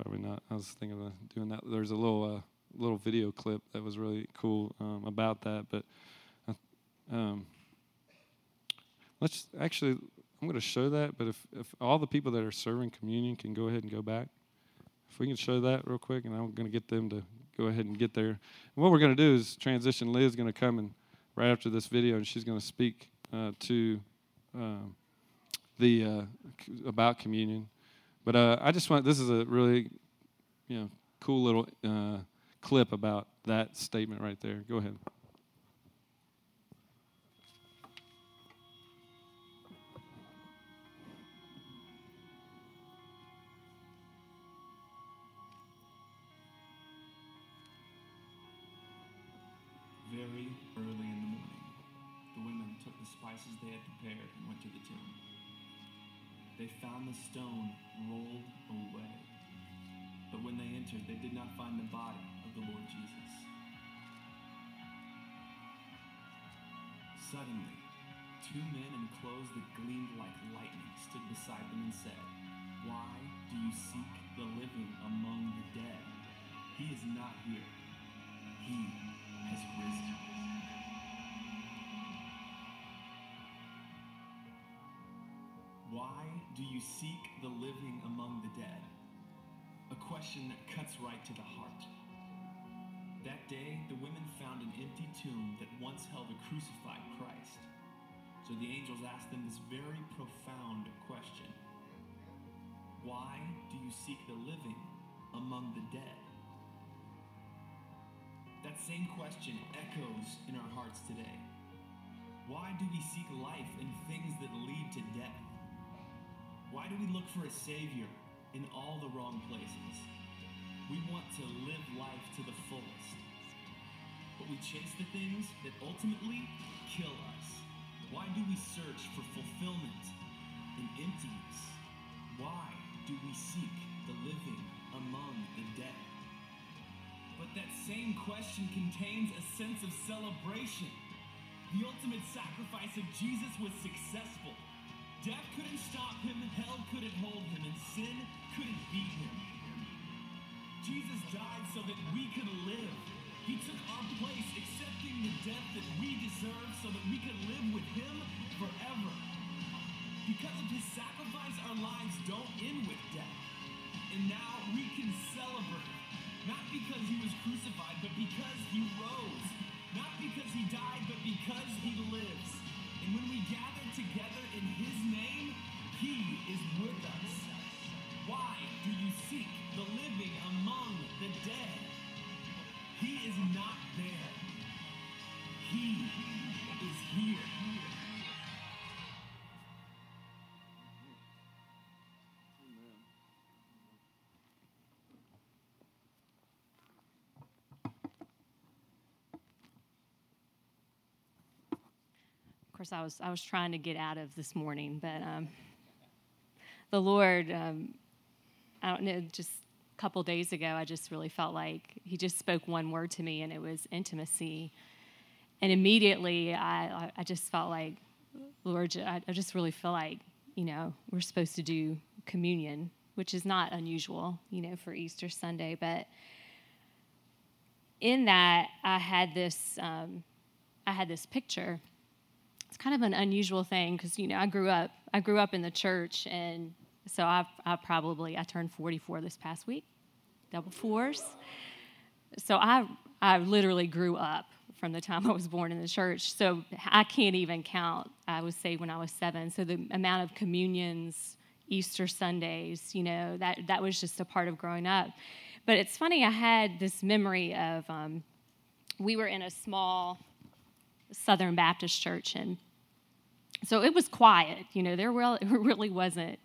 Probably not. I was thinking of doing that. There's a little uh, little video clip that was really cool um, about that, but. Uh, um, Let's actually, I'm going to show that, but if, if all the people that are serving communion can go ahead and go back, if we can show that real quick, and I'm going to get them to go ahead and get there. And what we're going to do is transition. Liz is going to come and right after this video, and she's going to speak uh, to um, the uh, about communion. But uh, I just want this is a really you know cool little uh, clip about that statement right there. Go ahead. Found the stone rolled away. But when they entered, they did not find the body of the Lord Jesus. Suddenly, two men in clothes that gleamed like lightning stood beside them and said, Why do you seek the living among the dead? He is not here. He has risen. Why do you seek the living among the dead? A question that cuts right to the heart. That day, the women found an empty tomb that once held a crucified Christ. So the angels asked them this very profound question Why do you seek the living among the dead? That same question echoes in our hearts today. Why do we seek life in things that lead to death? Why do we look for a Savior in all the wrong places? We want to live life to the fullest. But we chase the things that ultimately kill us. Why do we search for fulfillment in emptiness? Why do we seek the living among the dead? But that same question contains a sense of celebration. The ultimate sacrifice of Jesus was successful. Death couldn't stop him, hell couldn't hold him, and sin couldn't beat him. Jesus died so that we could live. He took our place, accepting the death that we deserve so that we could live with him forever. Because of his sacrifice, our lives don't end with death. And now we can celebrate. Not because he was crucified, but because he rose. Not because he died, but because he lives. And when we gather together in his name, he is with us. Why do you seek the living among the dead? He is not there. He is here. Course, I was I was trying to get out of this morning, but um, the Lord, um, I don't know, just a couple days ago, I just really felt like He just spoke one word to me, and it was intimacy. And immediately, I I, just felt like, Lord, I, I just really feel like you know we're supposed to do communion, which is not unusual, you know, for Easter Sunday, but in that, I had this um, I had this picture it's kind of an unusual thing because you know I grew up I grew up in the church and so I I probably I turned 44 this past week, double fours. So I I literally grew up from the time I was born in the church. So I can't even count. I was saved when I was seven. So the amount of communions, Easter Sundays, you know that that was just a part of growing up. But it's funny. I had this memory of um, we were in a small Southern Baptist church, and so it was quiet. You know, there really wasn't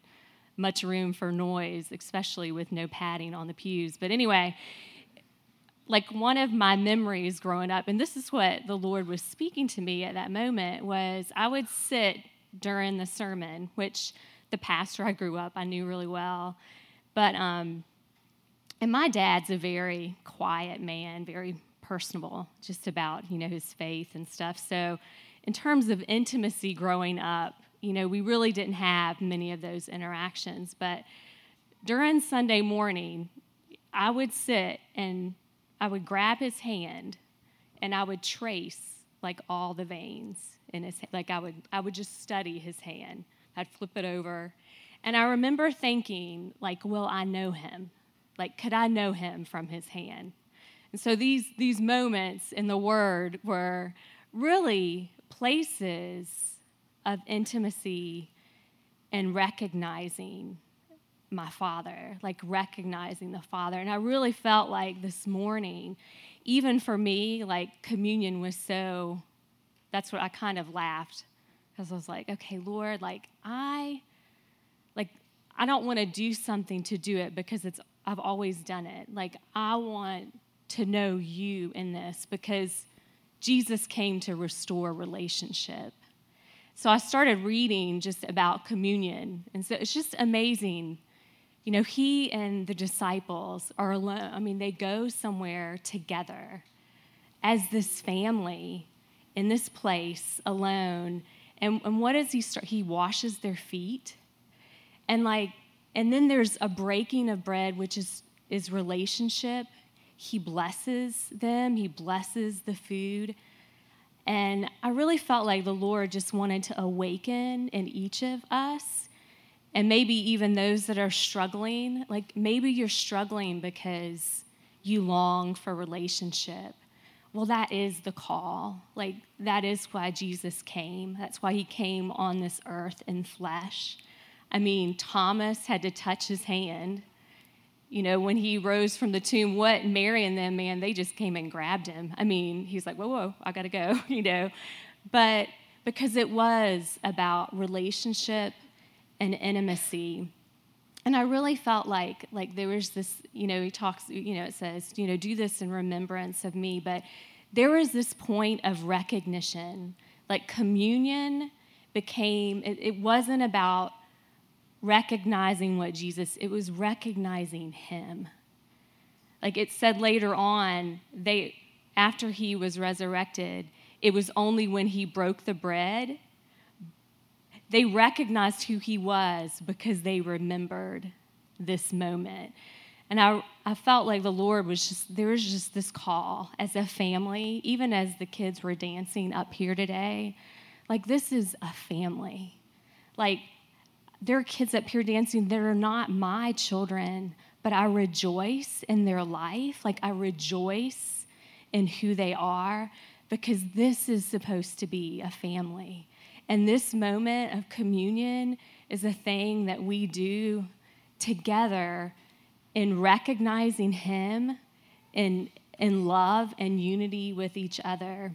much room for noise, especially with no padding on the pews. But anyway, like one of my memories growing up, and this is what the Lord was speaking to me at that moment, was I would sit during the sermon, which the pastor I grew up I knew really well, but um, and my dad's a very quiet man, very personable, just about you know his faith and stuff. So, in terms of intimacy growing up, you know, we really didn't have many of those interactions. But during Sunday morning, I would sit and I would grab his hand, and I would trace like all the veins in his like I would I would just study his hand. I'd flip it over, and I remember thinking like, "Will I know him? Like, could I know him from his hand?" And so these, these moments in the Word were really places of intimacy and recognizing my Father, like recognizing the Father. And I really felt like this morning, even for me, like communion was so, that's what I kind of laughed because I was like, okay, Lord, like I, like, I don't want to do something to do it because it's I've always done it. Like I want to know you in this because Jesus came to restore relationship. So I started reading just about communion. And so it's just amazing. You know, he and the disciples are alone. I mean, they go somewhere together as this family in this place alone. And, and what does he start? He washes their feet. And like, And then there's a breaking of bread, which is, is relationship. He blesses them, he blesses the food. And I really felt like the Lord just wanted to awaken in each of us, and maybe even those that are struggling. Like maybe you're struggling because you long for relationship. Well, that is the call. Like, that is why Jesus came. That's why he came on this earth in flesh. I mean, Thomas had to touch his hand. You know, when he rose from the tomb, what Mary and them, man, they just came and grabbed him. I mean, he's like, whoa, whoa, I gotta go, you know. But because it was about relationship and intimacy. And I really felt like like there was this, you know, he talks, you know, it says, you know, do this in remembrance of me. But there was this point of recognition. Like communion became, it, it wasn't about recognizing what Jesus, it was recognizing him. Like it said later on, they after he was resurrected, it was only when he broke the bread they recognized who he was because they remembered this moment. And I, I felt like the Lord was just, there was just this call as a family, even as the kids were dancing up here today. Like, this is a family. Like, there are kids up here dancing that are not my children, but I rejoice in their life. Like, I rejoice in who they are because this is supposed to be a family. And this moment of communion is a thing that we do together in recognizing Him in, in love and unity with each other.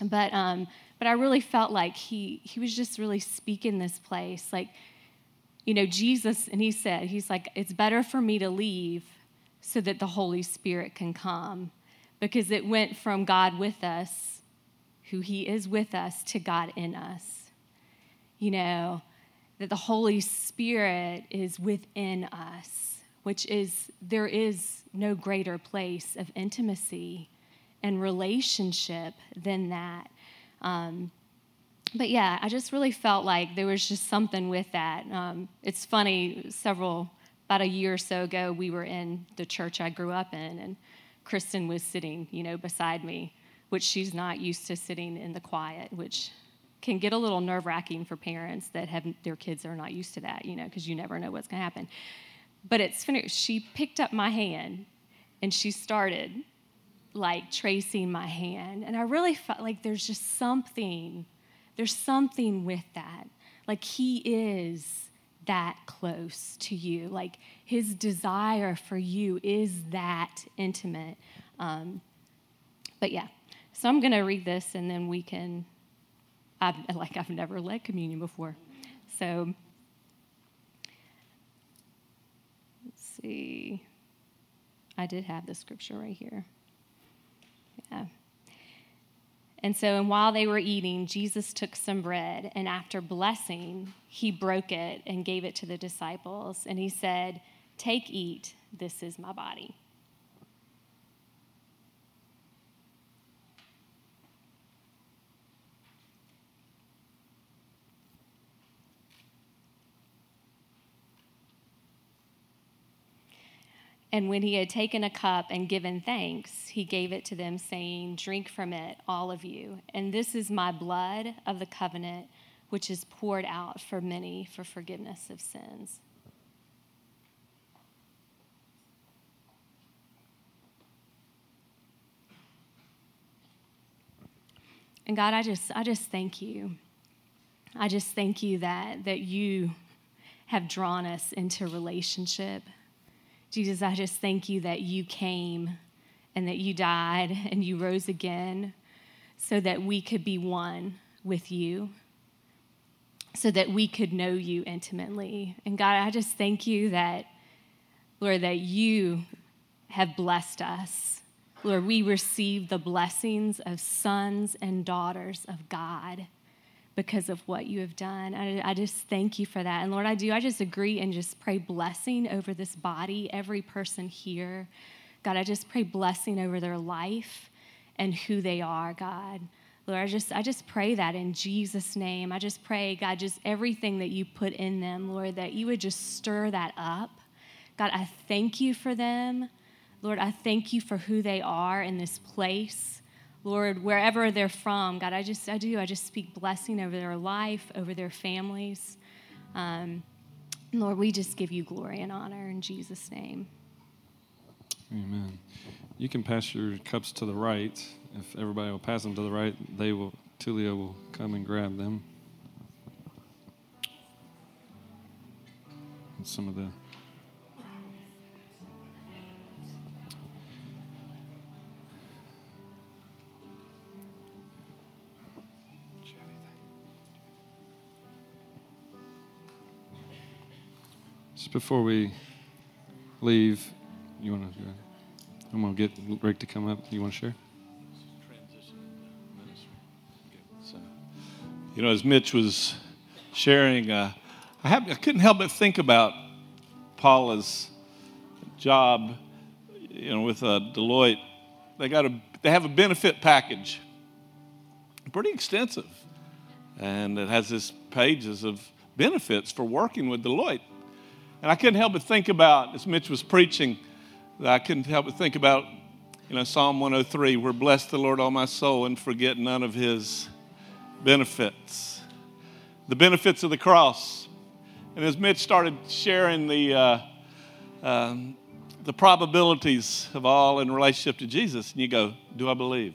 But, um, but I really felt like he, he was just really speaking this place. Like, you know, Jesus, and he said, He's like, it's better for me to leave so that the Holy Spirit can come because it went from God with us who He is with us to God in us. You know, that the Holy Spirit is within us, which is, there is no greater place of intimacy and relationship than that. Um, but yeah, I just really felt like there was just something with that. Um, it's funny, several, about a year or so ago, we were in the church I grew up in, and Kristen was sitting, you know, beside me which she's not used to sitting in the quiet, which can get a little nerve wracking for parents that have their kids are not used to that, you know, because you never know what's going to happen. But it's finished. she picked up my hand and she started like tracing my hand. And I really felt like there's just something, there's something with that. Like he is that close to you. Like his desire for you is that intimate. Um, but yeah, so I'm going to read this and then we can, I've, like I've never led communion before. So let's see. I did have the scripture right here. Yeah. And so, and while they were eating, Jesus took some bread, and after blessing, he broke it and gave it to the disciples. And he said, Take, eat, this is my body. And when he had taken a cup and given thanks, he gave it to them, saying, Drink from it, all of you. And this is my blood of the covenant, which is poured out for many for forgiveness of sins. And God, I just, I just thank you. I just thank you that, that you have drawn us into relationship Jesus, I just thank you that you came and that you died and you rose again so that we could be one with you, so that we could know you intimately. And God, I just thank you that, Lord, that you have blessed us. Lord, we receive the blessings of sons and daughters of God because of what you have done. I, I, just thank you for that. And Lord, I do, I just agree and just pray blessing over this body, every person here. God, I just pray blessing over their life and who they are, God. Lord, I just I just pray that in Jesus' name. I just pray, God, just everything that you put in them, Lord, that you would just stir that up. God, I thank you for them. Lord, I thank you for who they are in this place. Lord, wherever they're from, God, I just I do. I just speak blessing over their life, over their families. Um, Lord, we just give you glory and honor in Jesus' name. Amen. You can pass your cups to the right. If everybody will pass them to the right, they will. Tulio will come and grab them. And some of the. Just before we leave, you want to? I'm to get Rick to come up. You want to share? You know, as Mitch was sharing, uh, I, have, I couldn't help but think about Paula's job, you know, with uh, Deloitte. They got a, they have a benefit package, pretty extensive, and it has this pages of benefits for working with Deloitte. And I couldn't help but think about, as Mitch was preaching, that I couldn't help but think about, you know, Psalm 103, where bless the Lord all my soul and forget none of his benefits. The benefits of the cross. And as Mitch started sharing the, uh, um, the probabilities of all in relationship to Jesus, and you go, Do I believe?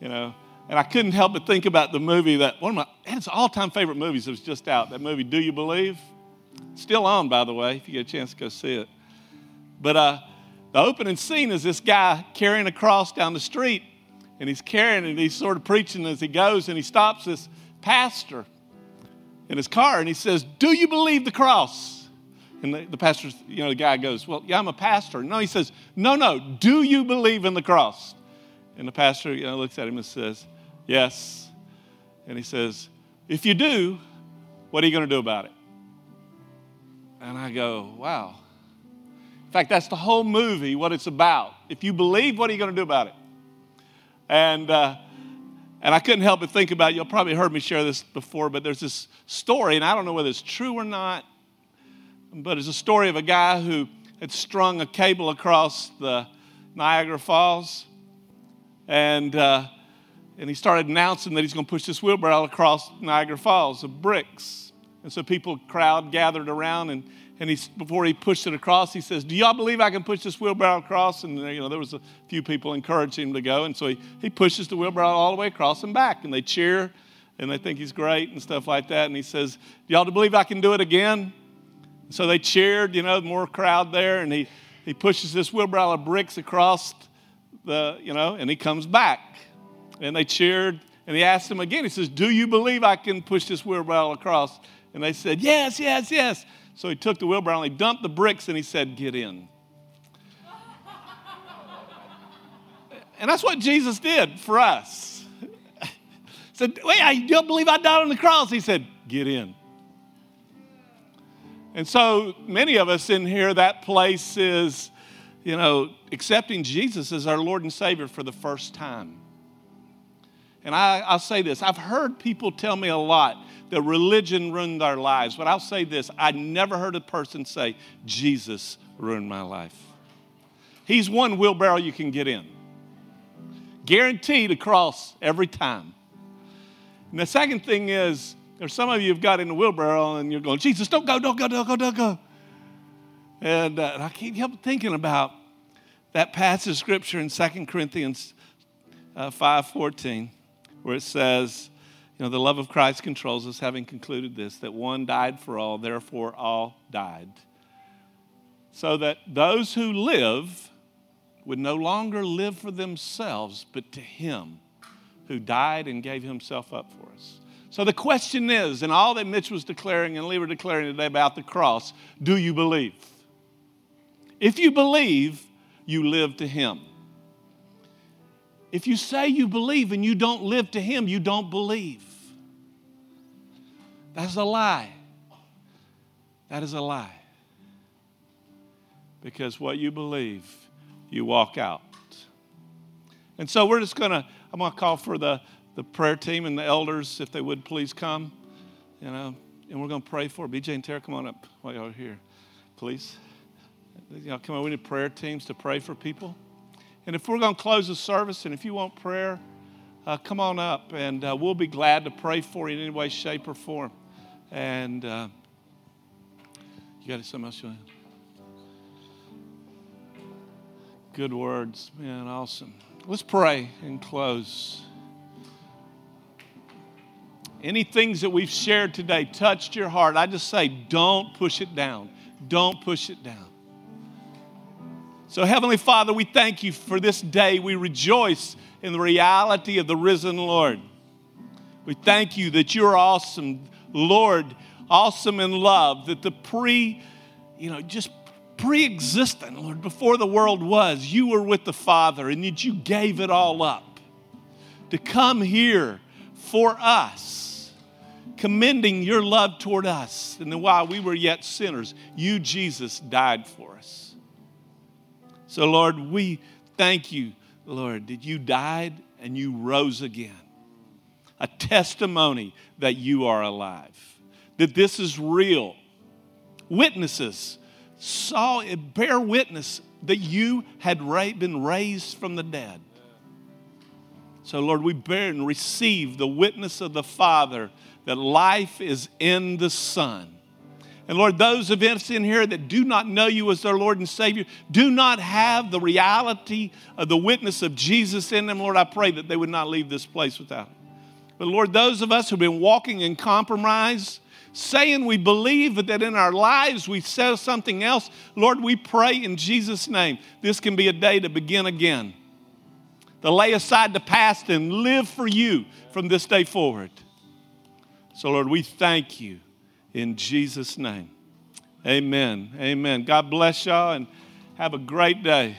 You know, and I couldn't help but think about the movie that one of my it's all time favorite movies that was just out. That movie, Do You Believe? Still on, by the way, if you get a chance to go see it. But uh, the opening scene is this guy carrying a cross down the street, and he's carrying it, and he's sort of preaching as he goes, and he stops this pastor in his car, and he says, Do you believe the cross? And the, the pastor, you know, the guy goes, Well, yeah, I'm a pastor. No, he says, No, no, do you believe in the cross? And the pastor, you know, looks at him and says, Yes. And he says, If you do, what are you going to do about it? And I go, Wow. In fact, that's the whole movie, what it's about. If you believe, what are you going to do about it? And, uh, and I couldn't help but think about, you'll probably heard me share this before, but there's this story, and I don't know whether it's true or not, but it's a story of a guy who had strung a cable across the Niagara Falls. And, uh, and he started announcing that he's going to push this wheelbarrow across Niagara Falls of bricks. And so people, crowd gathered around, and and he, before he pushed it across, he says, Do y'all believe I can push this wheelbarrow across? And you know, there was a few people encouraging him to go. And so he, he pushes the wheelbarrow all the way across and back. And they cheer and they think he's great and stuff like that. And he says, Do y'all believe I can do it again? So they cheered, you know, more crowd there. And he, he pushes this wheelbarrow of bricks across the, you know, and he comes back. And they cheered. And he asked him again, he says, Do you believe I can push this wheelbarrow across? And they said, Yes, yes, yes. So he took the wheelbarrow and he dumped the bricks and he said, Get in. and that's what Jesus did for us. said, Wait, I don't believe I died on the cross? He said, Get in. And so many of us in here, that place is, you know, accepting Jesus as our Lord and Savior for the first time. And I, will say this I've heard people tell me a lot that religion ruined their lives. But I'll say this I never heard a person say, Jesus ruined my life. He's one wheelbarrow you can get in, guaranteed across every time. And the second thing is, there's some of you have got in the wheelbarrow and you're going, Jesus, don't go, don't go, don't go, don't go. And, uh, and I can't help thinking about that passage of scripture in 2 Corinthians uh, 5.14 where it says, you know, the love of Christ controls us, having concluded this, that one died for all, therefore all died. So that those who live would no longer live for themselves, but to Him who died and gave Himself up for us. So the question is, and all that Mitch was declaring and Lee were declaring today about the cross, do you believe? If you believe, you live to Him. If you say you believe and you don't live to Him, you don't believe. That's a lie. That is a lie. Because what you believe, you walk out. And so we're just going to, I'm going to call for the, the prayer team and the elders, if they would please come, you know, and we're going to pray for BJ and Tara. Come on up while y'all are here, please. Y'all come on. We need prayer teams to pray for people. And if we're going to close the service, and if you want prayer, uh, come on up, and uh, we'll be glad to pray for you in any way, shape, or form. And uh, you got something else you want? Good words, man, awesome. Let's pray and close. Any things that we've shared today touched your heart, I just say, don't push it down. Don't push it down. So, Heavenly Father, we thank you for this day. We rejoice in the reality of the risen Lord. We thank you that you're awesome, Lord, awesome in love, that the pre, you know, just pre existent, Lord, before the world was, you were with the Father and that you gave it all up to come here for us, commending your love toward us. And then while we were yet sinners, you, Jesus, died for us. So, Lord, we thank you, Lord, that you died and you rose again. A testimony that you are alive, that this is real. Witnesses saw it bear witness that you had been raised from the dead. So, Lord, we bear and receive the witness of the Father that life is in the Son. And Lord, those of us in here that do not know you as their Lord and Savior, do not have the reality of the witness of Jesus in them, Lord, I pray that they would not leave this place without it. But Lord, those of us who've been walking in compromise, saying we believe, but that in our lives we say something else, Lord, we pray in Jesus' name this can be a day to begin again, to lay aside the past and live for you from this day forward. So, Lord, we thank you in Jesus' name. Amen. Amen. God bless y'all and have a great day.